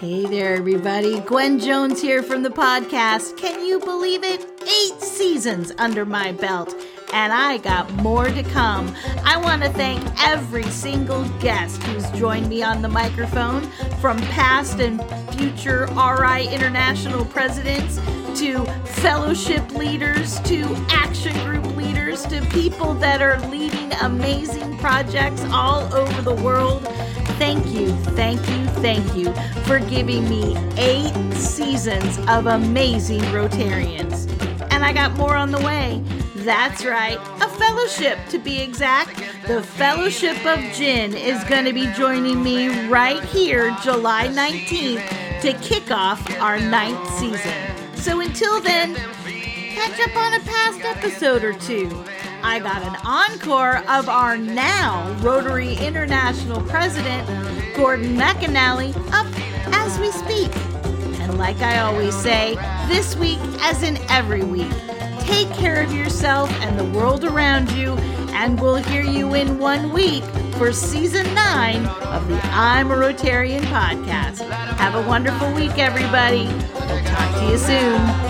Hey there, everybody. Gwen Jones here from the podcast. Can you believe it? Eight seasons under my belt, and I got more to come. I want to thank every single guest who's joined me on the microphone, from past and future RI International presidents to fellowship leaders to action group leaders to people that are leading amazing projects all over the world. Thank you, thank you, thank you for giving me eight seasons of amazing Rotarians. And I got more on the way. That's right, a fellowship to be exact. The Fellowship of Gin is going to be joining me right here, July 19th, to kick off our ninth season. So until then, catch up on a past episode or two. I got an encore of our now Rotary International President, Gordon McInally, up as we speak. And like I always say, this week, as in every week, take care of yourself and the world around you, and we'll hear you in one week for season nine of the I'm a Rotarian podcast. Have a wonderful week, everybody. We'll talk to you soon.